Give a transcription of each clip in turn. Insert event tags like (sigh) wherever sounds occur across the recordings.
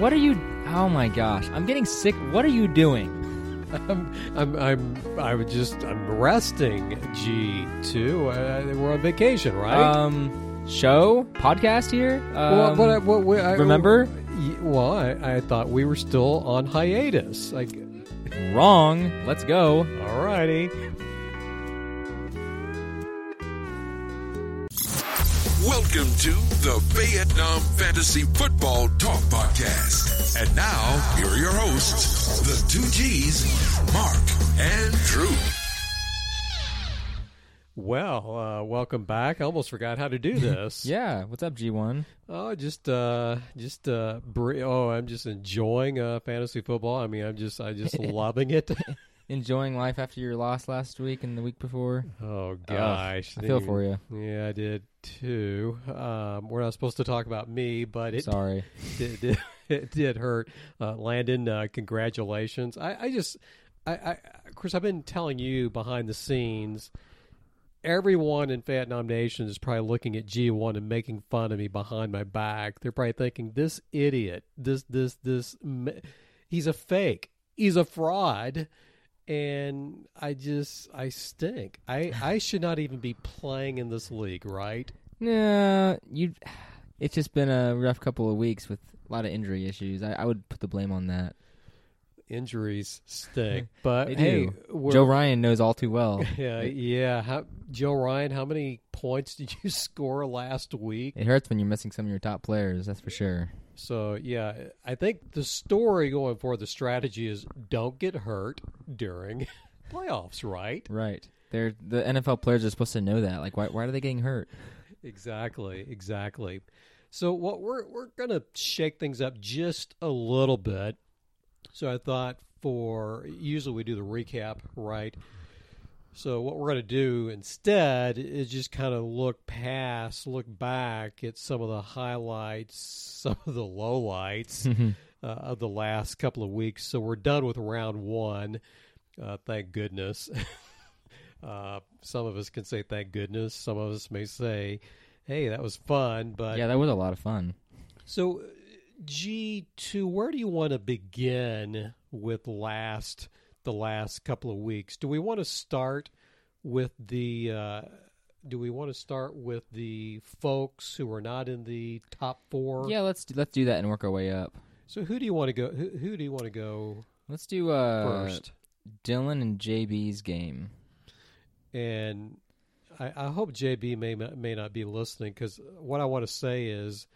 What are you? Oh my gosh, I'm getting sick. What are you doing? I'm, I'm, I'm, I was just, I'm resting. G two. Uh, we're on vacation, right? Um, show podcast here. well, Um, but I, what, we- I, remember? Well, I, I thought we were still on hiatus. Like, wrong. Let's go. alrighty. Welcome to the Vietnam Fantasy Football Talk Podcast. And now, here are your hosts, the two G's, Mark and Drew. Well, uh, welcome back. I almost forgot how to do (laughs) this. Yeah. What's up, G1? Oh, just, uh, just, uh, bre- oh, I'm just enjoying uh, fantasy football. I mean, I'm just, I just (laughs) loving it. (laughs) Enjoying life after your loss last week and the week before. Oh gosh, I feel for you. Yeah, I did too. Um, we're not supposed to talk about me, but it Sorry. (laughs) did, did it did hurt. Uh, Landon, uh, congratulations. I, I just, I, I, course, I've been telling you behind the scenes. Everyone in Vietnam Nation is probably looking at G1 and making fun of me behind my back. They're probably thinking, "This idiot, this, this, this, he's a fake. He's a fraud." And I just, I stink. I, I should not even be playing in this league, right? Nah, you. (sighs) It's just been a rough couple of weeks with a lot of injury issues. I, I would put the blame on that. Injuries stink, (laughs) but hey, we're- Joe Ryan knows all too well. (laughs) Yeah, yeah. How, Joe Ryan, how many points did you (laughs) score last week? It hurts when you're missing some of your top players. That's for sure. So yeah, I think the story going forward, the strategy is don't get hurt during playoffs, right? Right. They're the NFL players are supposed to know that. Like, why? Why are they getting hurt? Exactly, exactly. So what we're we're gonna shake things up just a little bit. So I thought for usually we do the recap, right? So what we're going to do instead is just kind of look past, look back at some of the highlights, (laughs) some of the lowlights (laughs) uh, of the last couple of weeks. So we're done with round one. Uh, thank goodness. (laughs) uh, some of us can say thank goodness. Some of us may say, "Hey, that was fun." But yeah, that was a lot of fun. so, G two, where do you want to begin with last the last couple of weeks? Do we want to start with the? Uh, do we want to start with the folks who are not in the top four? Yeah, let's do, let's do that and work our way up. So who do you want to go? Who, who do you want to go Let's do uh, first? Dylan and JB's game. And I, I hope JB may may not be listening because what I want to say is.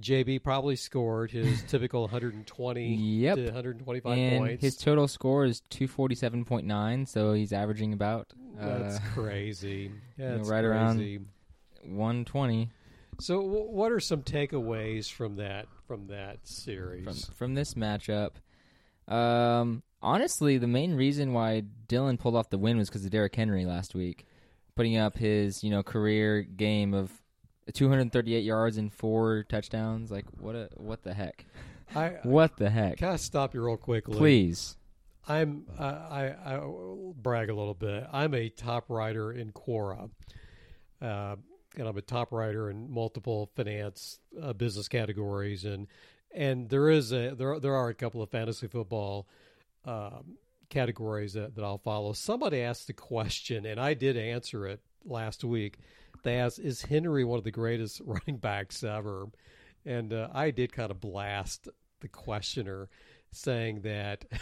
JB probably scored his (laughs) typical 120 Yep. to 125 and points. his total score is 247.9, so he's averaging about That's uh, crazy. you know, That's right around- crazy. 120 So, w- what are some takeaways from that from that from series? from this matchup. Um, honestly, the main reason why Dylan pulled off the win was because of Derrick Henry last week, putting up his you know career game of 238 yards and four touchdowns. Like what a what the heck? I (laughs) What the heck? can I stop you real quickly? Please. I'm uh, I I brag a little bit. I'm a top writer in Quora, uh, and I'm a top writer in multiple finance uh, business categories, and and there is a there there are a couple of fantasy football um, categories that, that I'll follow. Somebody asked the question, and I did answer it last week. They asked, "Is Henry one of the greatest (laughs) running backs ever?" And uh, I did kind of blast the questioner, saying that. (laughs)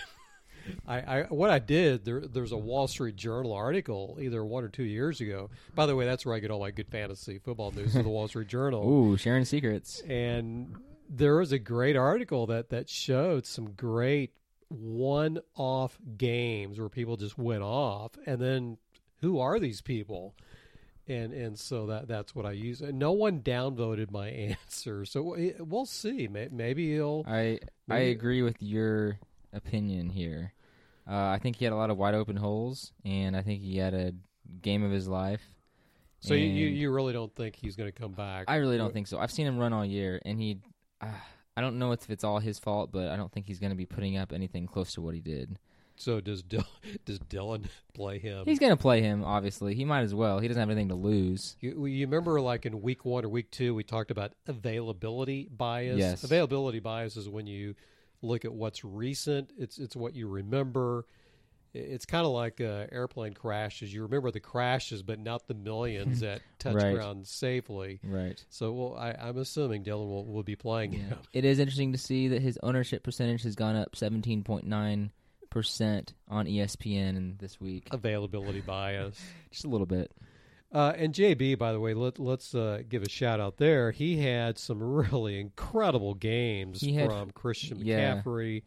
I, I what I did there there's a Wall Street Journal article either one or two years ago. By the way, that's where I get all my good fantasy football news is the Wall Street Journal. (laughs) Ooh, sharing secrets. And there was a great article that that showed some great one off games where people just went off and then who are these people? And and so that that's what I use. And no one downvoted my (laughs) answer, so we- we'll see. Maybe he'll. I I agree with your opinion here. Uh, I think he had a lot of wide open holes, and I think he had a game of his life. So you, you you really don't think he's going to come back? I really don't think so. I've seen him run all year, and he. Uh, I don't know if it's all his fault, but I don't think he's going to be putting up anything close to what he did. So does Dil- (laughs) does Dylan (laughs) play him? He's going to play him, obviously. He might as well. He doesn't have anything to lose. You, you remember, like in week one or week two, we talked about availability bias. Yes. Availability bias is when you look at what's recent. It's it's what you remember. It's kind of like uh, airplane crashes. You remember the crashes, but not the millions (laughs) that touch Right. ground safely. Right. So, well, I, I'm assuming Dylan will, will be playing him. It is interesting to see that his ownership percentage has gone up 17.9% on E ESPN this week. Availability bias. (laughs) Just a little bit. Uh, and JB, by the way, let, let's uh, give a shout out there. He had some really incredible games had- from Christian yeah. McCaffrey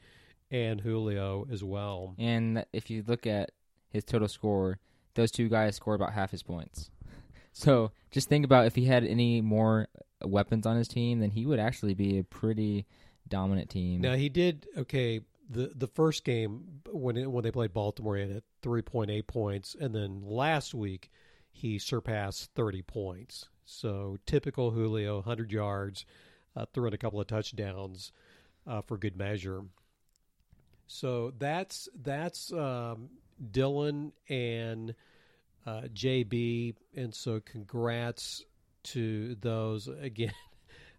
and Julio as well. And if you look at his total score, those two guys score about half his points. (laughs) So just think about if he had any more weapons on his team, then he would actually be a pretty dominant team. Now he did okay. The the first game when it, when they played Baltimore, he had three point eight points, and then last week he surpassed thirty points. So typical Julio, hundred yards, uh, threw in a couple of touchdowns uh, for good measure. So that's that's um, Dylan and uh, JB, and so congrats to those again.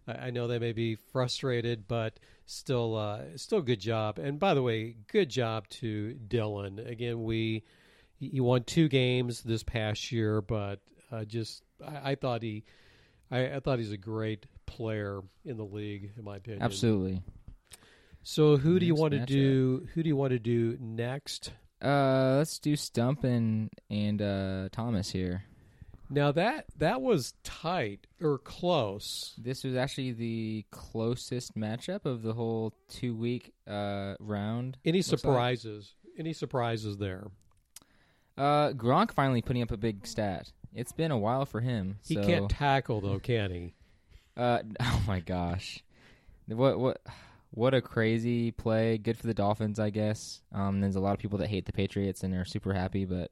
I I know they may be frustrated, but still, uh, still good job. And by the way, good job to Dylan. Again, we he won two games this past year, but uh, just I, I thought he, I, I thought he's a great player in the league, in my opinion. Absolutely. So who do you want to do? Who do you want to do next? Uh, let's do Stump and and uh, Thomas here. Now that that was tight or close. This was actually the closest matchup of the whole two week uh, round. Any looks like. surprises? Any surprises there? Uh, Gronk finally putting up a big stat. It's been a while for him. He so, can't tackle though, can he? (laughs) Uh, oh my gosh, what what what a crazy play. Good for the Dolphins, I guess. Um, there's a lot of people that hate the Patriots and are super happy, but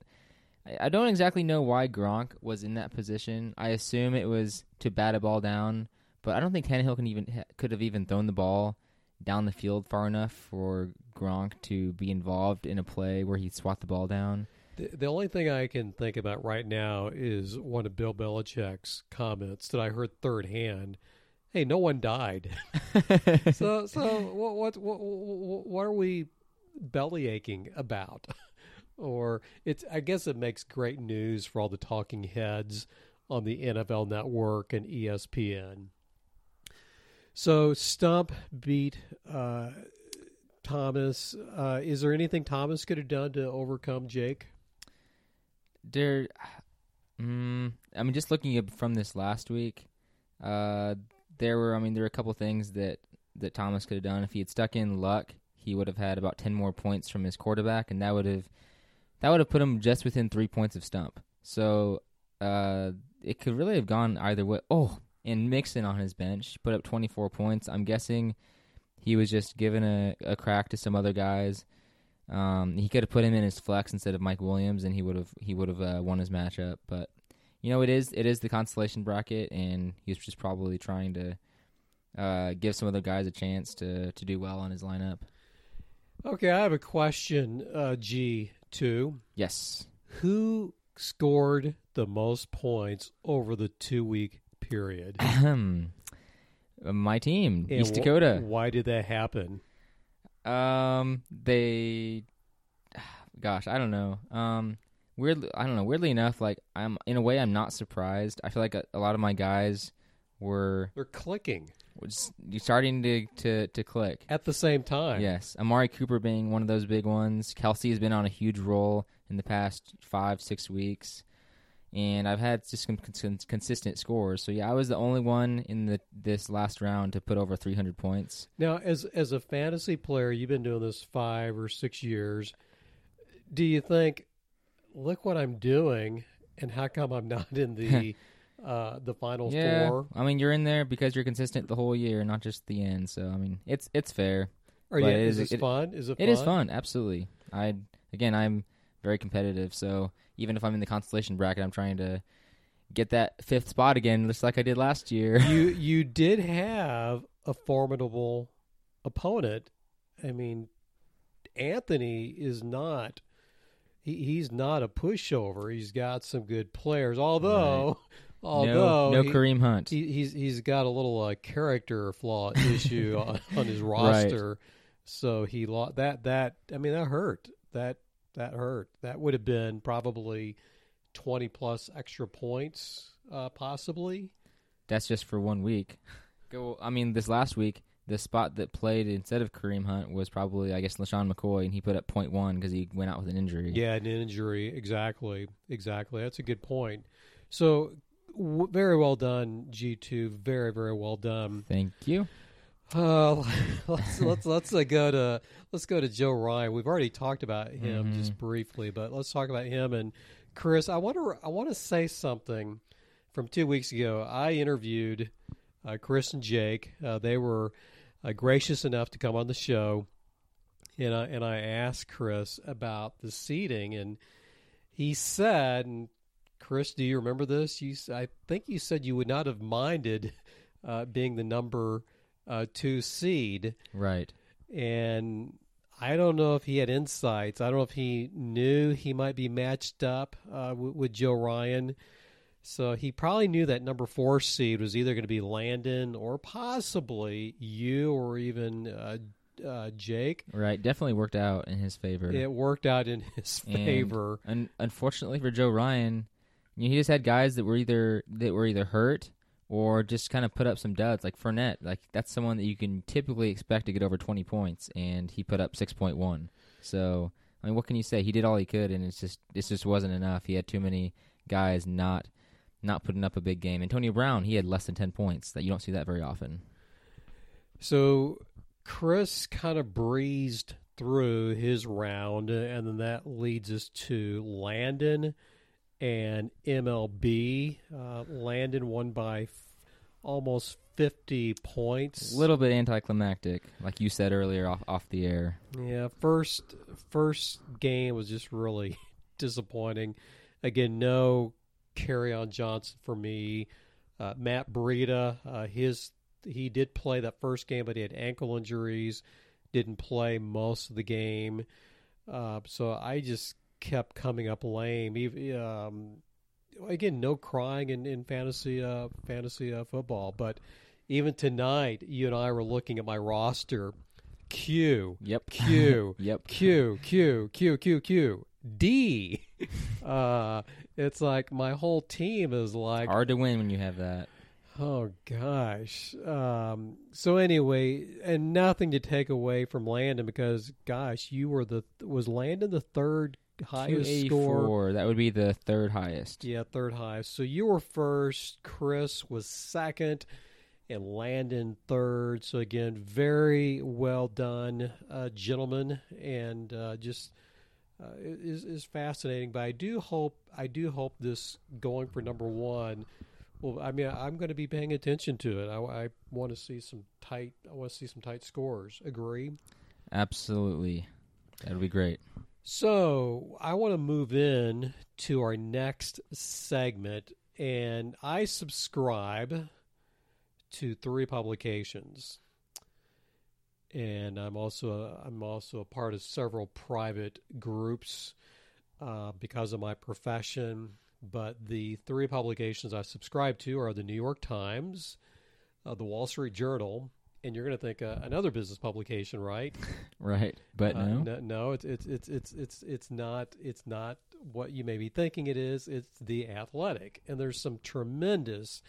I, don't exactly know why Gronk was in that position. I assume it was to bat a ball down, but I don't think Tannehill can even could have even thrown the ball down the field far enough for Gronk to be involved in a play where he swat the ball down. The, the only thing I can think about right now is one of Bill Belichick's comments that I heard third hand. Hey, no one died. (laughs) so, so what, what, what, what are we belly aching about? Or it's, I guess it makes great news for all the talking heads on the NFL Network and ESPN. So Stump beat uh, Thomas. Uh, is there anything Thomas could have done to overcome Jake? there mm, i mean just looking from this last week uh there were i mean there were a couple things that that thomas could have done if he had stuck in luck he would have had about 10 more points from his quarterback and that would have that would have put him just within three points of stump. So uh it could really have gone either way. Oh and mixon on his bench put up 24 points. I'm guessing he was just given a, a crack to some other guys. Um, he could have put him in his flex instead of Mike Williams, and he would have he would have uh, won his matchup. But you know, it is it is the consolation bracket, and he was just probably trying to uh, give some other guys a chance to to do well on his lineup. Okay, I have a question, uh, G2. Yes, Who scored the most points over the two week period? Ahem. my team, And East wh- Dakota. why did that happen? Um, they, gosh, I don't know. Um, weirdly, I don't know. Weirdly enough, like I'm in a way, I'm not surprised. I feel like a, a lot of my guys were They're clicking was starting to, to, to click. at the same time. Yes, Amari Cooper being one of those big ones. Kelce has been on a huge roll in the past five six weeks, and I've had just some cons- consistent scores. So yeah, I was the only one in the this last round to put over 300 points. Now, as as a fantasy player, you've been doing this five or six years. Do you think, look what I'm doing, and how come I'm not in the (laughs) uh, the final yeah, four? I mean you're in there because you're consistent the whole year, not just the end. So I mean it's it's fair. Are you, it is is- it- fun? Is it? It is fun, absolutely. I again, I'm very competitive, so even if I'm in the consolation bracket, I'm trying to get that fifth spot again, just like I did last year. you (laughs) you did have a formidable opponent. I mean, Anthony is not. He, he's not a pushover. He's got some good players. Although, although no, no he- Kareem Hunt. he, he's he's got a little uh, character flaw issue (laughs) on, on his roster, so he lost that that I mean that hurt that that hurt that would have been probably twenty plus extra points uh, possibly. That's just for one week. Go. I mean, this last week, the spot that played instead of Kareem Hunt was probably, I guess, LeSean McCoy, and he put up point one because he went out with an injury. Yeah, an injury exactly exactly. That's a good point. So w- very well done, G two. Very very well done. Thank you. Uh, (laughs) let's let's let's uh, go to let's go to Joe Ryan. We've already talked about him Mhm. just briefly, but let's talk about him and Chris. I want to I want to say something from two weeks ago. I interviewed uh, Chris and Jake. Uh, they were uh, gracious enough to come on the show, and I and I asked Chris about the seeding, and he said, and Chris, do you remember this? You, I think you said you would not have minded uh, being the number uh, two seed, Right. and I don't know if he had insights. I don't know if he knew he might be matched up uh, w- with Joe Ryan. So he probably knew that number four seed was either going to be Landon or possibly you or even uh, uh, Jake. Right. Definitely worked out in his favor. It worked out in his And favor. un- unfortunately for Joe Ryan, know, he just had guys that were either that were either hurt or just kind of put up some duds. Like Fournette, like that's someone that you can typically expect to get over twenty points, and he put up six point one. So I mean, what can you say? He did all he could, and it's just it just wasn't enough. He had too many guys not not putting up a big game. Antonio Brown, he had less than ten points. That you don't see that very often. So Chris kind of breezed through his round, and then that leads us to Landon and MLB. Uh, Landon won by f- almost 50 points. A little bit anticlimactic, like you said earlier off off the air. Yeah, first first game was just really (laughs) disappointing. Again, no Kerryon Johnson for me. Uh, Matt Breida, uh, his he did play that first game, but he had ankle injuries. Didn't play most of the game, uh, so I just kept coming up lame. Even, um, again, no crying in, in fantasy uh, fantasy uh, football, but even tonight, you and I were looking at my roster. Q, Yep. Q, (laughs) Yep. Q, Q, Q, Q, Q, D. (laughs) Uh, it's like my whole team is like, Hard to win when you have that. oh gosh. Um, so anyway, and nothing to take away from Landon because, gosh, you were the was Landon the third highest score. 284. That would be the third highest. Yeah, third highest. So you were first. Chris was second, and Landon third. So again, very well done, uh, gentlemen, and uh, just uh, is is fascinating. But I do hope I do hope this going for number one. Well, I mean, I'm going to be paying attention to it. I, I want to see some tight. I want to see some tight scores. Agree. Absolutely. That would be great. So I want to move in to our next segment, and I subscribe to three publications, and I'm also a, I'm also a part of several private groups uh, because of my profession. But the three publications I subscribe to are the New York Times, uh, the Wall Street Journal, and you're going to think uh, another business publication, right? (laughs) Right. But Uh, no. no, no, it's it's it's it's it's it's not it's not what you may be thinking it is. It's the Athletic, and there's some tremendous.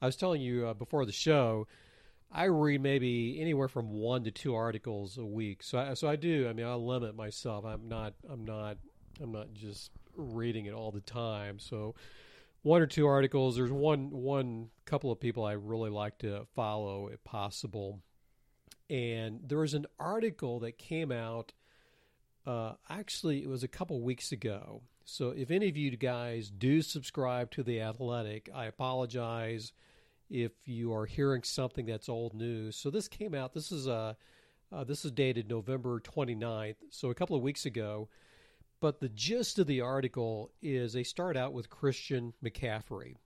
I was telling you uh, before the show, I read maybe anywhere from one to two articles a week. So I, so I do. I mean, I limit myself. I'm not I'm not I'm not just reading it all the time. So one or two articles. There's one one couple of people I really like to follow if possible and there was an article that came out. Uh, actually, it was a couple weeks ago. So, if any of you guys do subscribe to the Athletic, I apologize if you are hearing something that's old news. So, this came out. This is a uh, this is dated November 29th, so a couple of weeks ago. But the gist of the article is they start out with Christian McCaffrey.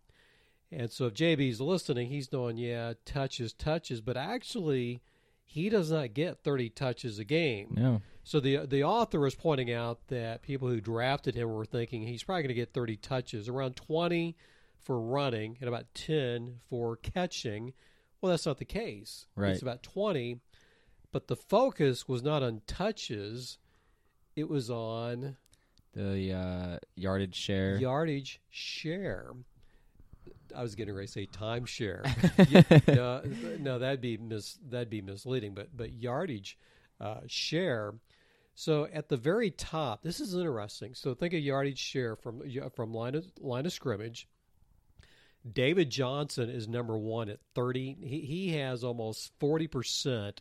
And so if JB's listening, he's going, yeah, touches, touches, but actually he does not get 30 touches a game. No. So the the author was pointing out that people who drafted him were thinking he's probably going to get 30 touches, around 20 for running and about 10 for catching. Well, that's not the case. Right. It's about 20, but the focus was not on touches, it was on The uh, yardage share. yardage share. I was getting ready to say timeshare. (laughs) Yeah, no, no, that'd be mis- that'd be misleading. But but yardage uh, share. So at the very top, this is interesting. So think of yardage share from from line of line of scrimmage. David Johnson is number one at thirty. He he has almost forty percent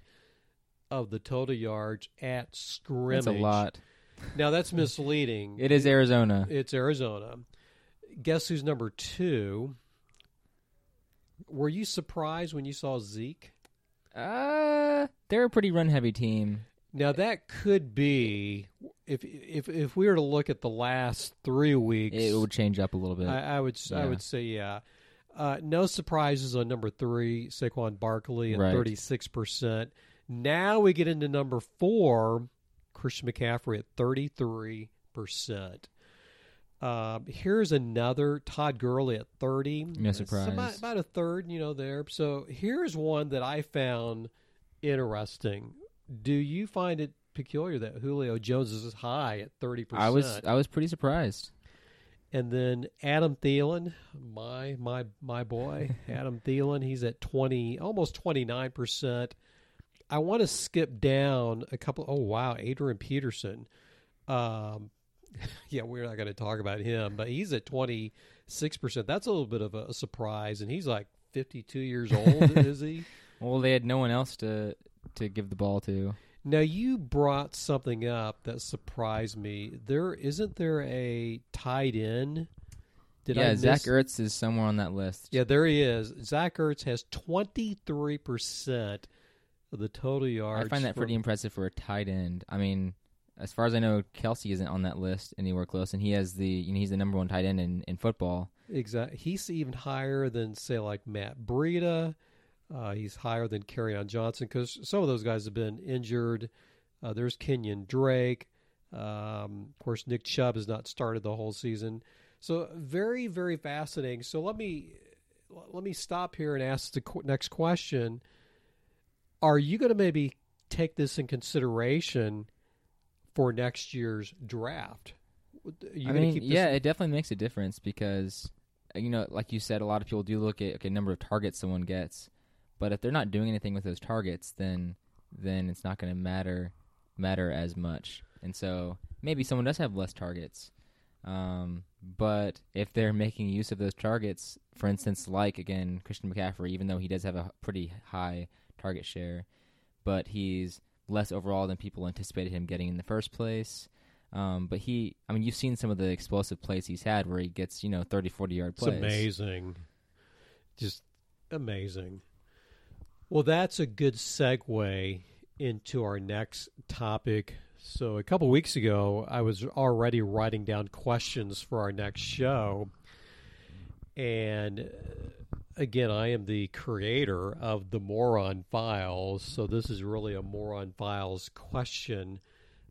of the total yards at scrimmage. That's a lot. Now that's misleading. It is Arizona. It's Arizona. Guess who's number two? Were you surprised when you saw Zeke? Uh, they're a pretty run heavy team. Now that could be if if if we were to look at the last three weeks, It would change up a little bit. I, I would s- I Yeah. would say yeah. Uh, no surprises on number three, Saquon Barkley at thirty six percent. Now we get into number four, Christian McCaffrey at thirty three percent. Um, here's another Todd Gurley at thirty. No So surprise. about, about a third, you know, there. So here's one that I found interesting. Do you find it peculiar that Julio Jones is high at thirty percent? I was I was pretty surprised. And then Adam Thielen, my my my boy, (laughs) Adam Thielen, he's at twenty, almost twenty nine percent. I want to skip down a couple. Oh wow, Adrian Peterson. Um, (laughs) yeah, we're not going to talk about him, but he's at twenty six percent. That's a little bit of a, surprise, and he's like fifty two years old, (laughs) is he? Well, they had no one else to to give the ball to. Now you brought something up that surprised me. There isn't there a tight end? Did I yeah, miss? Zach Ertz is somewhere on that list. Yeah, there he is. Zach Ertz has twenty three percent the total yards. I find that from- pretty impressive for a tight end. I mean, as far as I know, Kelce isn't on that list anywhere close, and he has the you know he's the number one tight end in, in football. Exactly. He's even higher than say like Matt Breida. Uh, he's higher than on Johnson because some of those guys have been injured. Uh, there's Kenyan Drake. Um, of course, Nick Chubb has not started the whole season. So very, very fascinating. So let me let me stop here and ask the qu- next question. Are you going to maybe take this in consideration for next year's draft? You I mean, keep this yeah, it definitely makes a difference because uh, you know, like you said, a lot of people do look at okay number of targets someone gets, but if they're not doing anything with those targets, then then it's not going to matter matter as much. And so maybe someone does have less targets, um, but if they're making use of those targets, for instance, like again Christian McCaffrey, even though he does have a pretty high target share, but he's less overall than people anticipated him getting in the first place. Um, but he, I mean, you've seen some of the explosive plays he's had where he gets, you know, 30, 40 yard It's plays. amazing. Just amazing. Well, that's a good segue into our next topic. So, a couple weeks ago, I was already writing down questions for our next show. And again, I am the creator of the Moron Files. So, this is really a Moron Files question.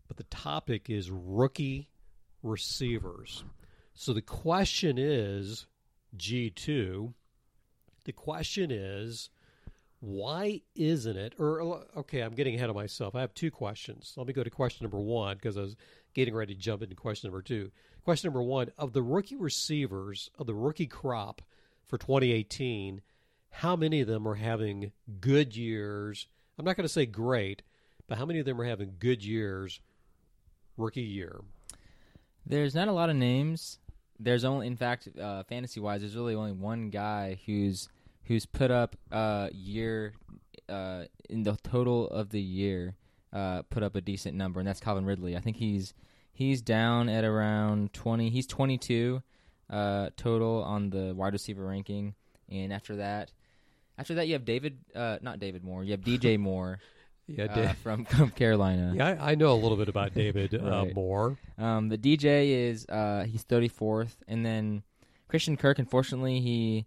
But the topic is rookie receivers. So, the question is G2. The question is, why isn't it? Or uh, okay, I'm getting ahead of myself. I have two questions. Let me go to question number one because I was getting ready to jump into question number two. Question number one: of the rookie receivers of the rookie crop for 2018, how many of them are having good years? I'm not going to say great, but how many of them are having good years? Rookie year. There's not a lot of names. There's only, in fact, uh, fantasy wise, there's really only one guy who's who's put up uh, year uh, in the total of the year uh, put up a decent number, and that's Calvin Ridley. I think he's he's down at around 20. He's 22 uh, total on the wide receiver ranking, and after that, after that you have David, uh, not David Moore. You have DJ (laughs) Moore Yeah, uh, from, (laughs) from Carolina. yeah, I, I know a little bit about David uh, Right. Moore. Um, the DJ is uh, he's 34th, and then Christian Kirk. Unfortunately, he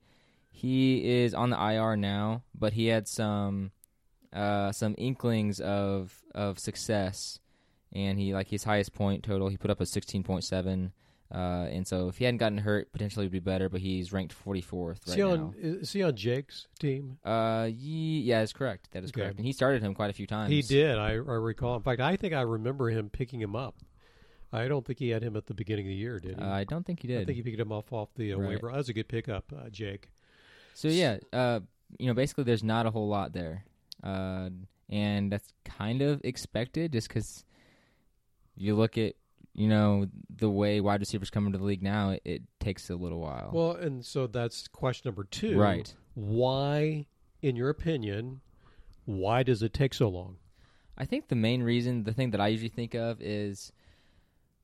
he is on the IR now, but he had some uh, some inklings of of success, and he like his highest point total. He put up a sixteen point seven. Uh, and so if he hadn't gotten hurt, potentially would be better. But he's ranked 44th right he now. on is he on Jake's team? Uh, ye- yeah, that's correct. That is Okay. correct. And he started him quite a few times. He did. I, I recall. In fact, I think I remember him picking him up. I don't think he had him at the beginning of the year, did he? Uh, I don't think he did. I think he picked him off off the uh, Right. waiver. That was a good pickup, uh, Jake. So yeah, uh, you know, basically, there's not a whole lot there, uh, and that's kind of expected, just because you look at you know the way wide receivers come into the league now, it, it takes a little while. Well, and so that's question number two. Right. Why, in your opinion, why does it take so long? I think the main reason, the thing that I usually think of is,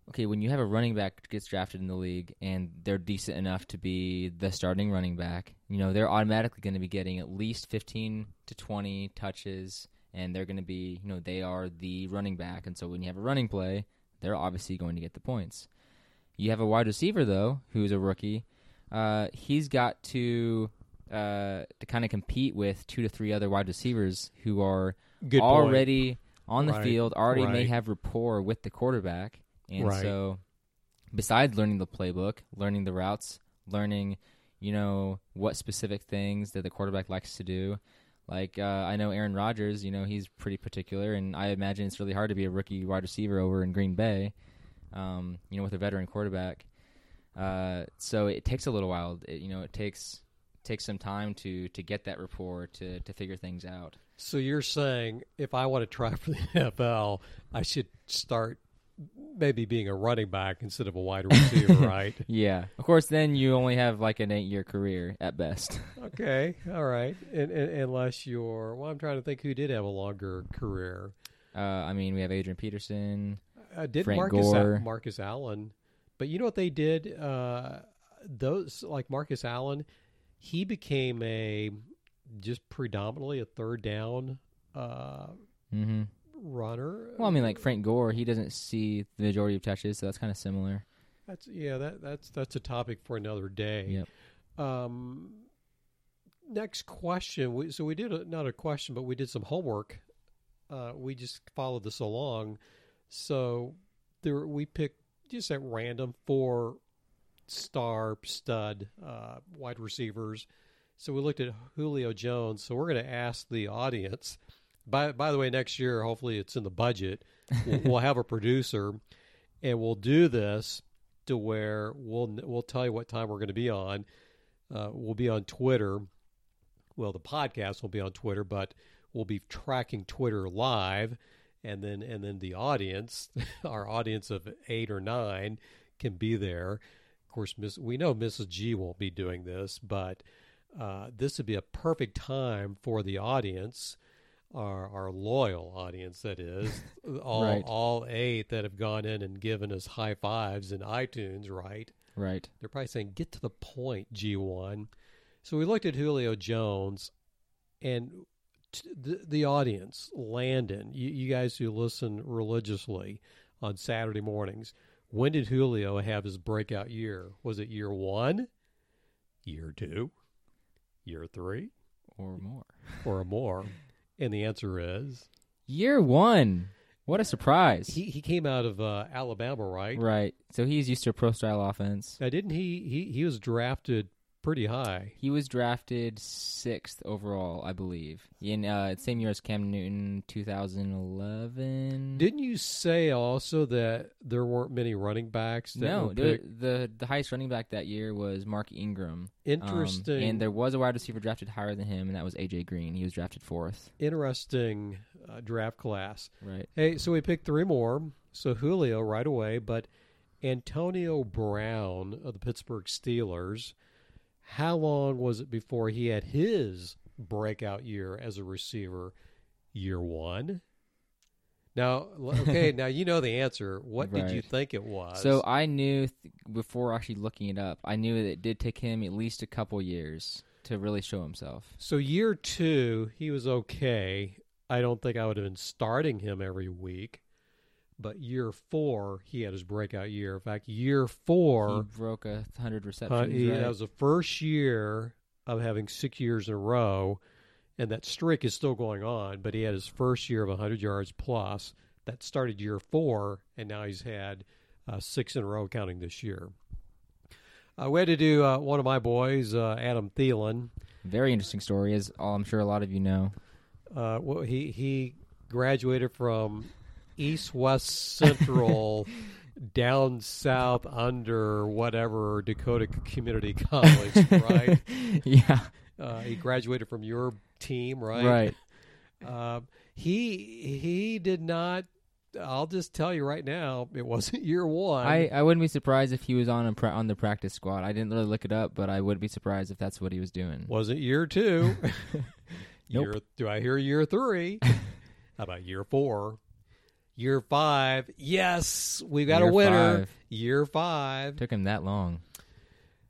okay, when you have a running back gets drafted in the league and they're decent enough to be the starting running back, you know, they're automatically going to be getting at least 15 to 20 touches, and they're going to be, you know, they are the running back, and so when you have a running play, they're obviously going to get the points. You have a wide receiver though, who's a rookie. Uh, he's got to uh, to kind of compete with two to three other wide receivers who are Good point. already on the Right, field, already may have rapport with the quarterback, and Right. so besides learning the playbook, learning the routes, learning, you know, what specific things that the quarterback likes to do. Like uh, I know Aaron Rodgers, you know, he's pretty particular, and I imagine it's really hard to be a rookie wide receiver over in Green Bay, um, you know, with a veteran quarterback. Uh, so it takes a little while. It, you know, it takes takes some time to to get that rapport to to figure things out. So you're saying if I want to try (laughs) for the NFL, I should start maybe being a running back instead of a wide receiver, (laughs) right? Yeah. Of course, then you only have like an eight year career at best. (laughs) Okay, all right. And, and unless you're, well, I'm trying to think who did have a longer career. Uh, I mean, we have Adrian Peterson. Uh, did Frank Marcus Gore. Marcus Allen? But you know what they did? Uh, those like Marcus Allen, he became a just predominantly a third down uh, hmm runner. Well, I mean, like Frank Gore, he doesn't see the majority of touches, so that's kind of similar. That's yeah. That that's that's a topic for another day. Yep. Um, next question. We, so we did a, not a question, but we did some homework. Uh, we just followed this along. So there we picked just at random four star stud uh, wide receivers. So we looked at Julio Jones. So we're going to ask the audience. By by the way, next year, hopefully it's in the budget. We'll, (laughs) we'll have a producer, and we'll do this to where we'll we'll tell you what time we're going to be on. Uh, we'll be on Twitter. Well, the podcast will be on Twitter, but we'll be tracking Twitter live, and then and then the audience, (laughs) our audience of eight or nine, can be there. Of course, Miss, we know Mrs. G won't be doing this, but uh, this would be a perfect time for the audience, our our loyal audience, that is, (laughs) all Right. all eight that have gone in and given us high fives in iTunes, right? Right. They're probably saying, "Get to the point, G1." So we looked at Julio Jones, and t- the the audience, Landon, you, you guys who listen religiously on Saturday mornings, when did Julio have his breakout year? Was it year one, year two, year three, Or more. or more? And the answer is Year one. What a surprise. he he came out of uh, Alabama, right? right. So he's used to a pro style offense. Now, didn't he? He he was drafted pretty high. He was drafted sixth overall, I believe, in uh, same year as Cam Newton, 2011. Didn't you say also that there weren't many running backs that no, the, the the highest running back that year was Mark Ingram. Um, Interesting. and there was a wide receiver drafted higher than him, and that was AJ Green. He was drafted fourth. Interesting uh, draft class. Right. Hey, so we picked three more. So Julio right away, but Antonio Brown of the Pittsburgh Steelers. How long was it before he had his breakout year as a receiver? Year one. Now, (laughs) okay, now you know the answer. What did you think it was? So I knew th- before actually looking it up, I knew that it did take him at least a couple years to really show himself. So year two, he was okay. I don't think I would have been starting him every week. But year four, he had his breakout year. In fact, year He four, broke a hundred uh, receptions. he- right? that was the first year of having six years in a row. and that streak is still going on. But he had his first year of 100 yards plus. That started year four, and now he's had uh, six in a row, counting this year. Uh, we had to do uh, one of my boys, uh, Adam Thielen. Very interesting story, as all I'm sure a lot of you know. Uh, well, he he graduated from East West Central, (laughs) down south under whatever Dakota Community (laughs) College, right? (laughs) yeah, Uh, he graduated from your team, right? right. Um, he he did not. I'll just tell you right now, it wasn't year one. I, I wouldn't be surprised if he was on a pra- on the practice squad. I didn't really look it up, but I would be surprised if that's what he was doing. wasn't year two. Nope. Year, do I hear year three? How about year four? Year five? Yes, we got Year a winner. five. Year five. Took him that long.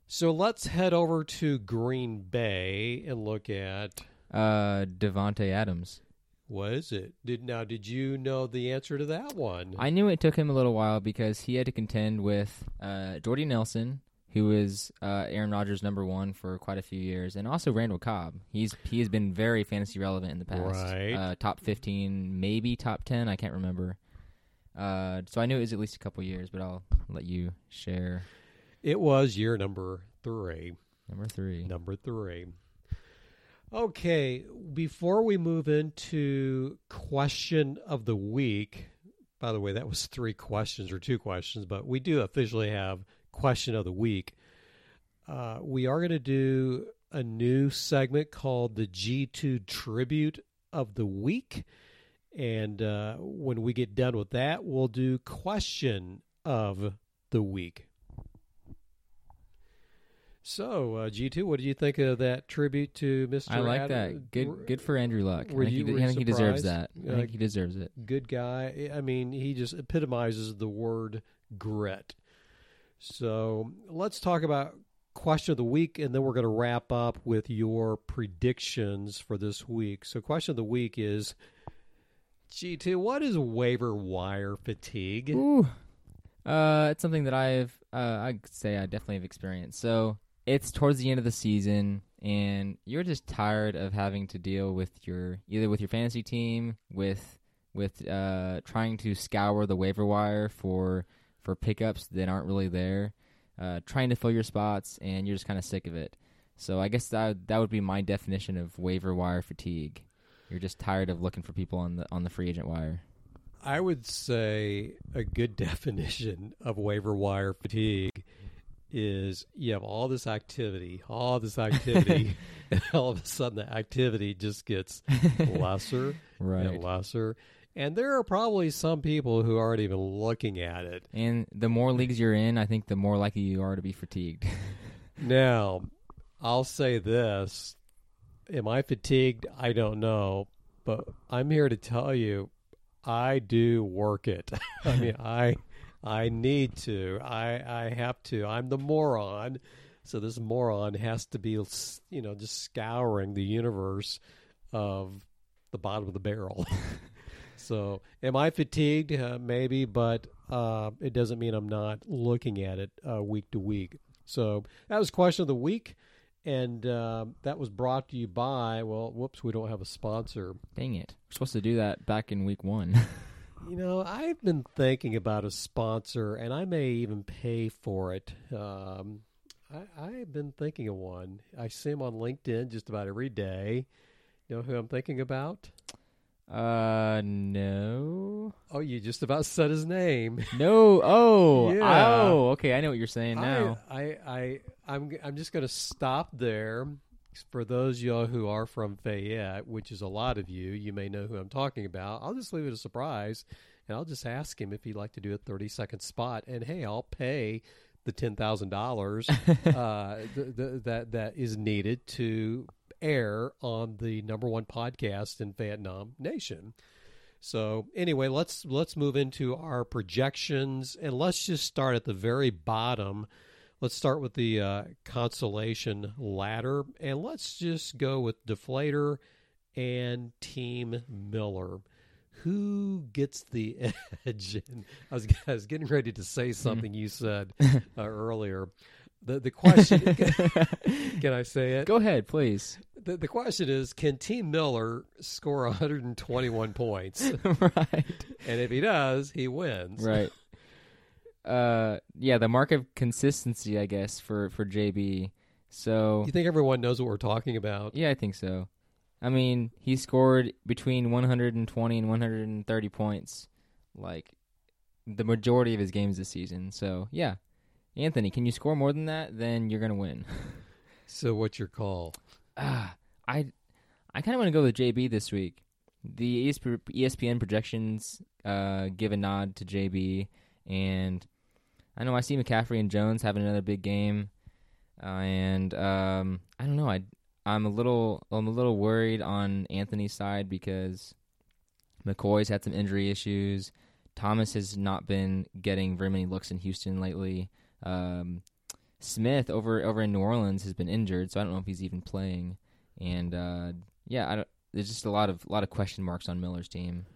So let's head over to Green Bay and look at Uh, Davante Adams. what is it? Did now? Did you know the answer to that one? I knew it took him a little while because he had to contend with uh, Jordy Nelson, who was uh, Aaron Rodgers' number one for quite a few years, and also Randall Cobb. He's he has been very fantasy relevant in the past. Right. Uh, top fifteen, maybe top ten. I can't remember. Uh, so I knew it was at least a couple years, but I'll let you share it was year number three. number three. Number three. Okay, before we move into question of the week, by the way, that was three questions or two questions, but we do officially have question of the week. Uh, we are going to do a new segment called the G2 Tribute of the Week. And uh, when we get done with that, we'll do question of the week. So, uh, G2, what did you think of that tribute to Mr. I like Ad- that. Good, good for Andrew Luck. I think, you- he, I think he deserves that. I think he deserves it. good guy. I mean, he just epitomizes the word grit. So let's talk about question of the week, and then we're going to wrap up with your predictions for this week. So, question of the week is G2, what is waiver wire fatigue? Ooh. Uh, it's something that I've, uh, I'd say I definitely have experienced. So it's towards the end of the season, and you're just tired of having to deal with your either with your fantasy team, with with uh, trying to scour the waiver wire for for pickups that aren't really there, uh, trying to fill your spots, and you're just kind of sick of it. So I guess that that would be my definition of waiver wire fatigue. You're just tired of looking for people on the on the free agent wire. I would say a good (laughs) definition of waiver wire fatigue is you have all this activity, all this activity, (laughs) and all of a sudden the activity just gets (laughs) lesser Right. and lesser. And there are probably some people who aren't even looking at it. And the more leagues you're in, I think the more likely you are to be fatigued. (laughs) Now, I'll say this. Am I fatigued? I don't know. But I'm here to tell you I do work it. (laughs) I mean, (laughs) I I need to. I I have to. I'm the moron. So this moron has to be you know just scouring the universe of the bottom of the barrel. So, am I fatigued? Uh, maybe, but uh, it doesn't mean I'm not looking at it uh, week to week. So that was question of the week, and uh, that was brought to you by. Well, whoops, we don't have a sponsor. Dang it. We're supposed to do that back in week one. (laughs) You know, I've been thinking about a sponsor, and I may even pay for it. Um, I, I've been thinking of one. I see him on LinkedIn just about every day. You know who I'm thinking about? Uh, no. Oh, you just about said his name. (laughs) No. Oh. Yeah. Oh, okay. I know what you're saying now. I, I, I, I'm, I'm just going to stop there. For those of y'all who are from Fayette, which is a lot of you, you may know who I'm talking about. I'll just leave it a surprise, and I'll just ask him if he'd like to do a 30 second spot. And hey, I'll pay the ten thousand dollars (laughs) uh, th- th- that that is needed to air on the number one podcast in Vietnam Nation. So anyway, let's let's move into our projections, and let's just start at the very bottom. Let's start with the uh, consolation ladder, and let's just go with Deflator and Team Miller. Who gets the (laughs) edge? And I was, I was getting ready to say something you said (laughs) uh, earlier. The the question (laughs) can I say it? Go ahead, please. The the, question is, can Team Miller score 121 points? (laughs) right. And if he does, he wins. Right. Uh, yeah, the mark of consistency, I guess, for for JB. So You think everyone knows what we're talking about? yeah, I think so. I mean, he scored between 120 and 130 points, like the majority of his games this season. So yeah, Anthony, can you score more than that? Then you're gonna win. (laughs) So what's your call? Ah, (sighs) I I kind of want to go with JB this week. The ESPN projections uh, give a nod to JB, and I know I see McCaffrey and Jones having another big game, uh, and um, I don't know. I I'm a little I'm a little worried on Anthony's side because McCoy's had some injury issues. Thomas has not been getting very many looks in Houston lately. Um, Smith over over in New Orleans has been injured, so I don't know if he's even playing. And uh, yeah, I don't, there's just a lot of lot of question marks on Miller's team.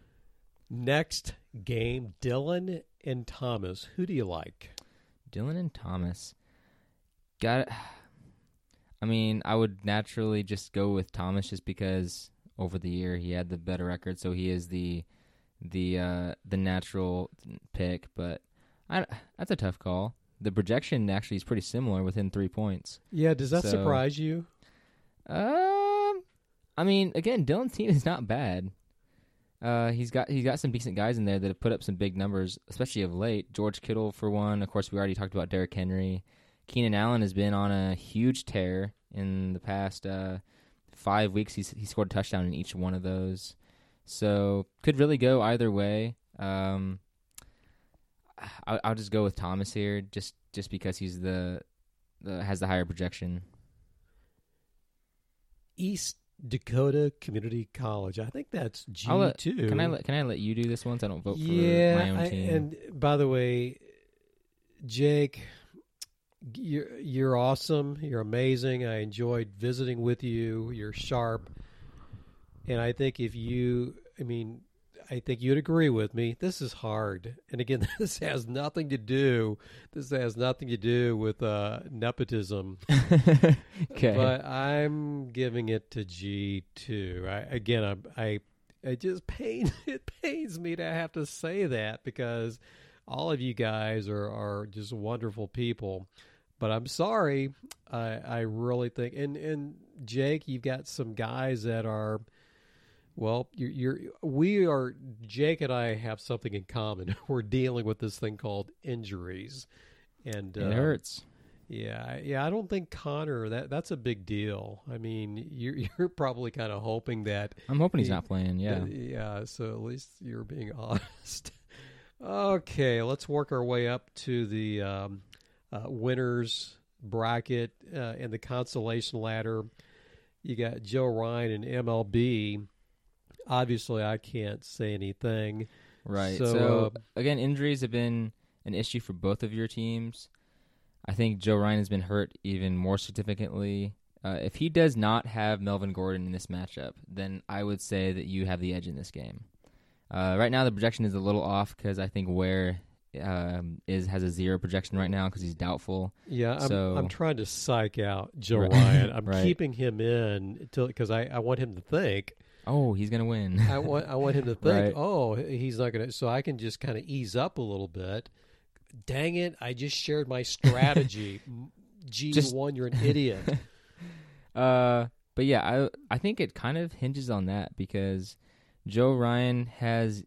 Next game, Dylan and Thomas. Who do you like? Dylan and Thomas. Got. I mean, I would naturally just go with Thomas just because over the year he had the better record, so he is the the uh, the natural pick. But I, that's a tough call. The projection actually is pretty similar, within three points. Yeah, does that So- surprise you? Um, I mean, again, Dylan's team is not bad. Uh, he's got he's got some decent guys in there that have put up some big numbers, especially of late. George Kittle for one. Of course, we already talked about Derrick Henry. Keenan Allen has been on a huge tear in the past uh, five weeks. He's he scored a touchdown in each one of those, so could really go either way. Um, I, I'll just go with Thomas here, just just because he's the, the has the higher projection. East Dakota Community College. I think that's G I'll two. Can I let Can I let you do this once? I don't vote yeah, for my own I- team. and by the way, Jake, you're you're awesome. You're amazing. I enjoyed visiting with you. You're sharp, and I think if you, I mean, I think you'd agree with me. This is hard, and again, (laughs) this has nothing to do. This has nothing to do with uh, nepotism. (laughs) okay. But I'm giving it to G two. I, again, I, I, it just (laughs) pains it pains me to have to say that because all of you guys are are just wonderful people. But I'm sorry. I I really think and and Jake, you've got some guys that are. Well, you're, you're we are Jake and I have something in common. (laughs) We're dealing with this thing called injuries, and it uh, hurts. yeah, I- yeah. I don't think Connor that that's a big deal. I mean, (laughs) you're you're probably kind of hoping that. I'm hoping he's he- not playing. Yeah. that- yeah. So at least you're being (laughs) honest. okay, let's work our way up to the um, uh, winners bracket uh, and the consolation ladder. You got Joe Ryan and MLB. Obviously, I can't say anything. Right. So, So, uh, again, injuries have been an issue for both of your teams. I think Joe Ryan has been hurt even more significantly. Uh, if he does not have Melvin Gordon in this matchup, then I would say that you have the edge in this game. Uh, right now, the projection is a little off because I think Ware um, is has a zero projection right now because he's doubtful. Yeah, I'm, So- I'm trying to psych out Joe Right. Ryan. (laughs) I'm Right. keeping him in because I, I want him to think. Oh, he's gonna win. (laughs) I want I want him to think. Right. Oh, he's not to. So I can just kind of ease up a little bit. Dang it! I just shared my strategy. (laughs) G Just- one, you're an idiot. (laughs) Uh, but yeah, I I think it kind of hinges on that because Joe Ryan has.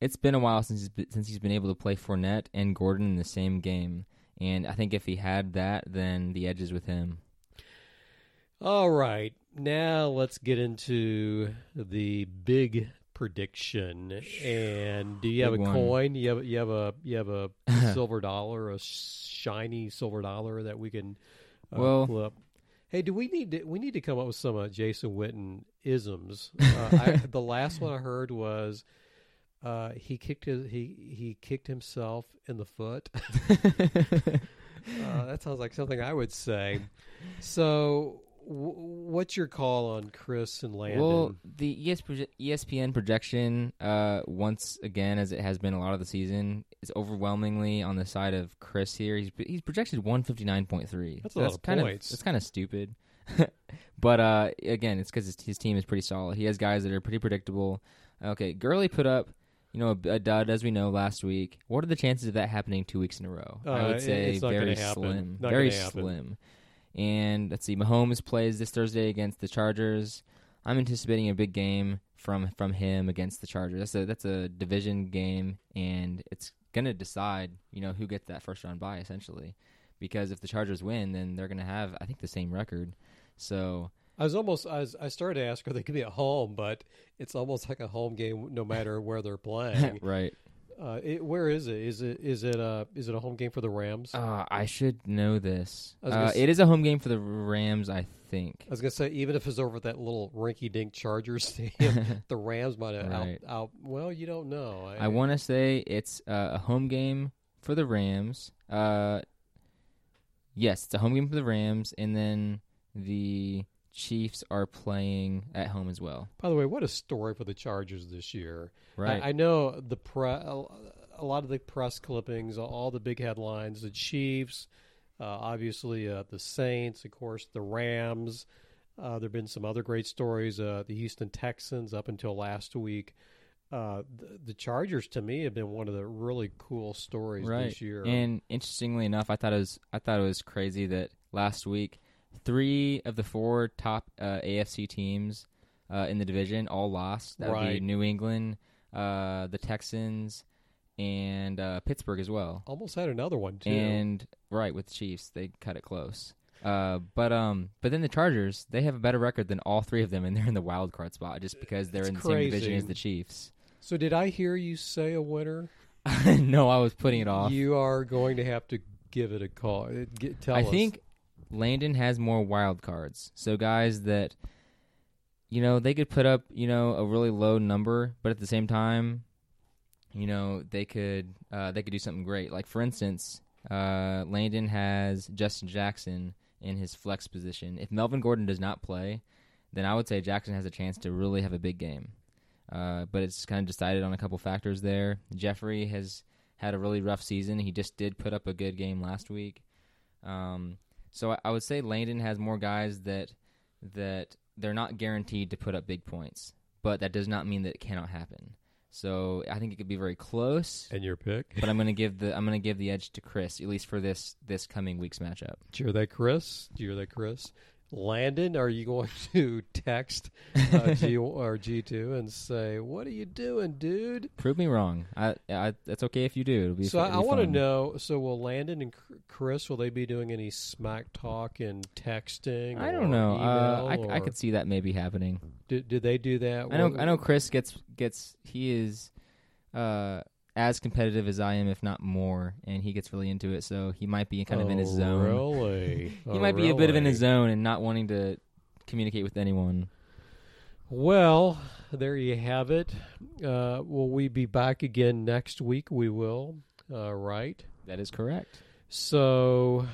It's been a while since he's been, since he's been able to play Fournette and Gordon in the same game, and I think if he had that, then the edge is with him. All right, now let's get into the big prediction. And do you have Big a one. coin? You have you have a you have a (laughs) silver dollar, a shiny silver dollar that we can uh, Well- flip. Hey, do we need to we need to come up with some uh, Jason Witten isms? (laughs) Uh, I, the last one I heard was uh, he kicked his, he he kicked himself in the foot. (laughs) Uh, that sounds like something I would say. So, what's your call on Chris and Landon? Well, the ESPN projection, uh, once again, as it has been a lot of the season, is overwhelmingly on the side of Chris here. He's he's projected one fifty nine point three. That's a lot of kind points. Of, that's kind of stupid. (laughs) but uh, again, it's because his, his team is pretty solid. He has guys that are pretty predictable. Okay, Gurley put up, you know, a, a dud as we know last week. What are the chances of that happening two weeks in a row? I Uh, would say very slim. Not very slim. And let's see, Mahomes plays this Thursday against the Chargers. I'm anticipating a big game from from him against the Chargers. That's a that's a division game, and it's gonna decide, you know, who gets that first round bye essentially. Because if the Chargers win, then they're gonna have, I think, the same record. So I was almost I, was, I started to ask are they to be at home, but it's almost like a home game no matter where they're (laughs) playing. right. Uh, it, where is it? Is it is it a is it a home game for the Rams? Uh, I should know this. I gonna Uh, s- it is a home game for the Rams, I think. I was going to say even if it's over at that little rinky-dink Chargers (laughs) stadium, (laughs) the Rams might have Right. out, out. Well, you don't know. I want to say it's uh, a home game for the Rams. Uh, yes, it's a home game for the Rams, and then the Chiefs are playing at home as well. By the way, what a story for the Chargers this year. Right. I, I know the pre, a lot of the press clippings, all the big headlines, the Chiefs, uh, obviously uh, the Saints, of course, the Rams. Uh, there have been some other great stories. Uh, the Houston Texans up until last week. Uh, the, the Chargers, to me, have been one of the really cool stories right. this year. And interestingly enough, I thought it was I thought it was crazy that last week three of the four top uh, AFC teams uh, in the division all lost. That would be Right. New England, uh, the Texans, and uh, Pittsburgh as well. Almost had another one too. And right with the Chiefs, they cut it close. Uh, but um, but then the Chargers, they have a better record than all three of them, and they're in the wild card spot just because they're It's in the same division crazy. as the Chiefs. so, did I hear you say a winner? (laughs) no, I was putting it off. You are going to have to give it a call. Uh, Get, tell I us. think Landon has more wild cards. So guys that you know, they could put up, you know, a really low number, but at the same time, you know, they could uh, they could do something great. Like for instance, uh, Landon has Justin Jackson in his flex position. If Melvin Gordon does not play, then I would say Jackson has a chance to really have a big game. Uh, but it's kind of decided on a couple factors there. Jeffrey has had a really rough season. He just did put up a good game last week. Um, so I, I would say Landon has more guys that that they're not guaranteed to put up big points, but that does not mean that it cannot happen. So I think it could be very close. And your pick? But I'm gonna (laughs) give the I'm gonna give the edge to Chris at least for this this coming week's matchup. Do you hear that, Chris? Do you hear that, Chris? Landon, are you going (laughs) to text uh, G (laughs) or G two and say, "What are you doing, dude"? Prove me wrong. I, I that's okay if you do. It'll be So I, I want to know. So will Landon and Chris will they be doing any smack talk and texting? I don't know. Uh, I, I or- could see that maybe happening. Do, did they do that? I know. What- I know. Chris gets gets. He is uh, as competitive as I am, if not more, and he gets really into it. So he might be kind of in his Oh, zone. Really? (laughs) He Oh, might be a bit of in his zone and not wanting to communicate with anyone. Well, there you have it. Uh, will we be back again next week? We will. Uh, right. That is correct. So,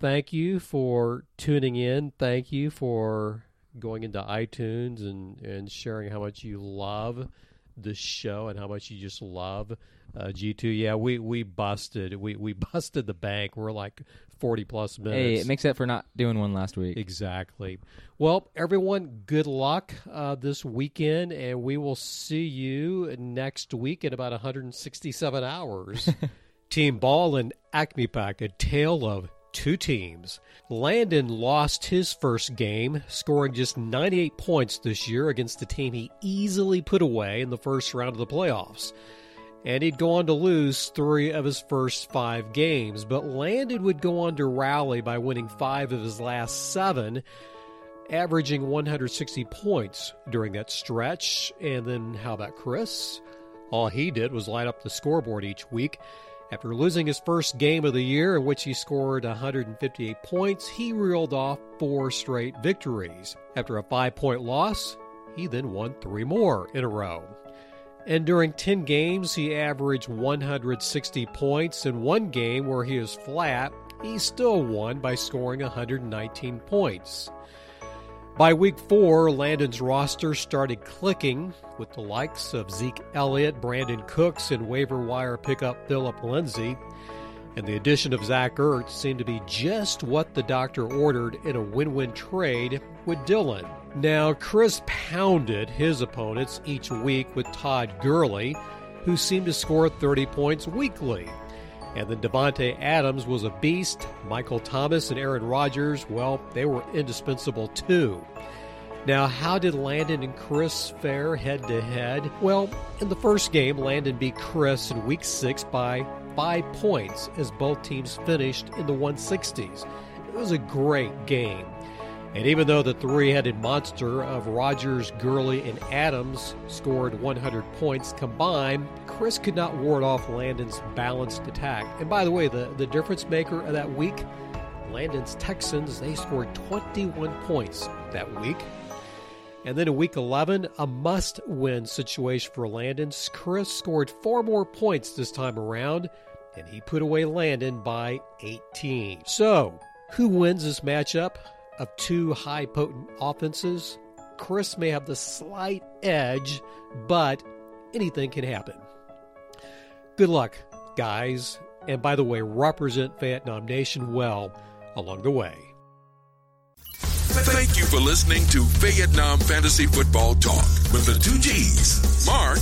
thank you for tuning in. Thank you for going into iTunes and, and sharing how much you love the show and how much you just love uh, G2. Yeah, we, we busted. We, we (laughs) busted the bank. We're like 40 plus minutes. Hey, it makes up for not doing one last week. Exactly. Well, everyone, good luck uh, this weekend, and we will see you next week in about 167 hours. (laughs) Team Ball and Acme Pack, a tale of two teams. Landon lost his first game, scoring just 98 points this year against the team he easily put away in the first round of the playoffs and he'd go on to lose three of his first five games. But Landon would go on to rally by winning five of his last seven, averaging 160 points during that stretch. And then how about Chris? All he did was light up the scoreboard each week. After losing his first game of the year, in which he scored 158 points, he reeled off four straight victories. After a five point loss, he then won three more in a row. And during 10 games, he averaged 160 points. In one game where he was flat, he still won by scoring 119 points. By week four, Landon's roster started clicking with the likes of Zeke Elliott, Brandin Cooks, and waiver wire pickup Phillip Lindsay. And the addition of Zach Ertz seemed to be just what the doctor ordered in a win win trade with Dillon. Now, Chris pounded his opponents each week with Todd Gurley, who seemed to score 30 points weekly. And then Davante Adams was a beast. Michael Thomas and Aaron Rodgers, well, they were indispensable too. Now, how did Landon and Chris fare head to head? Well, in the first game, Landon beat Chris in week six by five points as both teams finished in the 160s. It was a great game. And even though the three headed monster of Rodgers, Gurley, and Adams scored 100 points combined, Chris could not ward off Landon's balanced attack. And by the way, the, the difference maker of that week, Landon's Texans, they scored 21 points that week. And then in week 11, a must win situation for Landon. Chris scored four more points this time around, and he put away Landon by 18. So, who wins this matchup? Of two high potent offenses, Chris may have the slight edge, but anything can happen. Good luck, guys. And by the way, represent Vietnam Nation well along the way. Thank you for listening to Vietnam Fantasy Football Talk with the two G's, Mark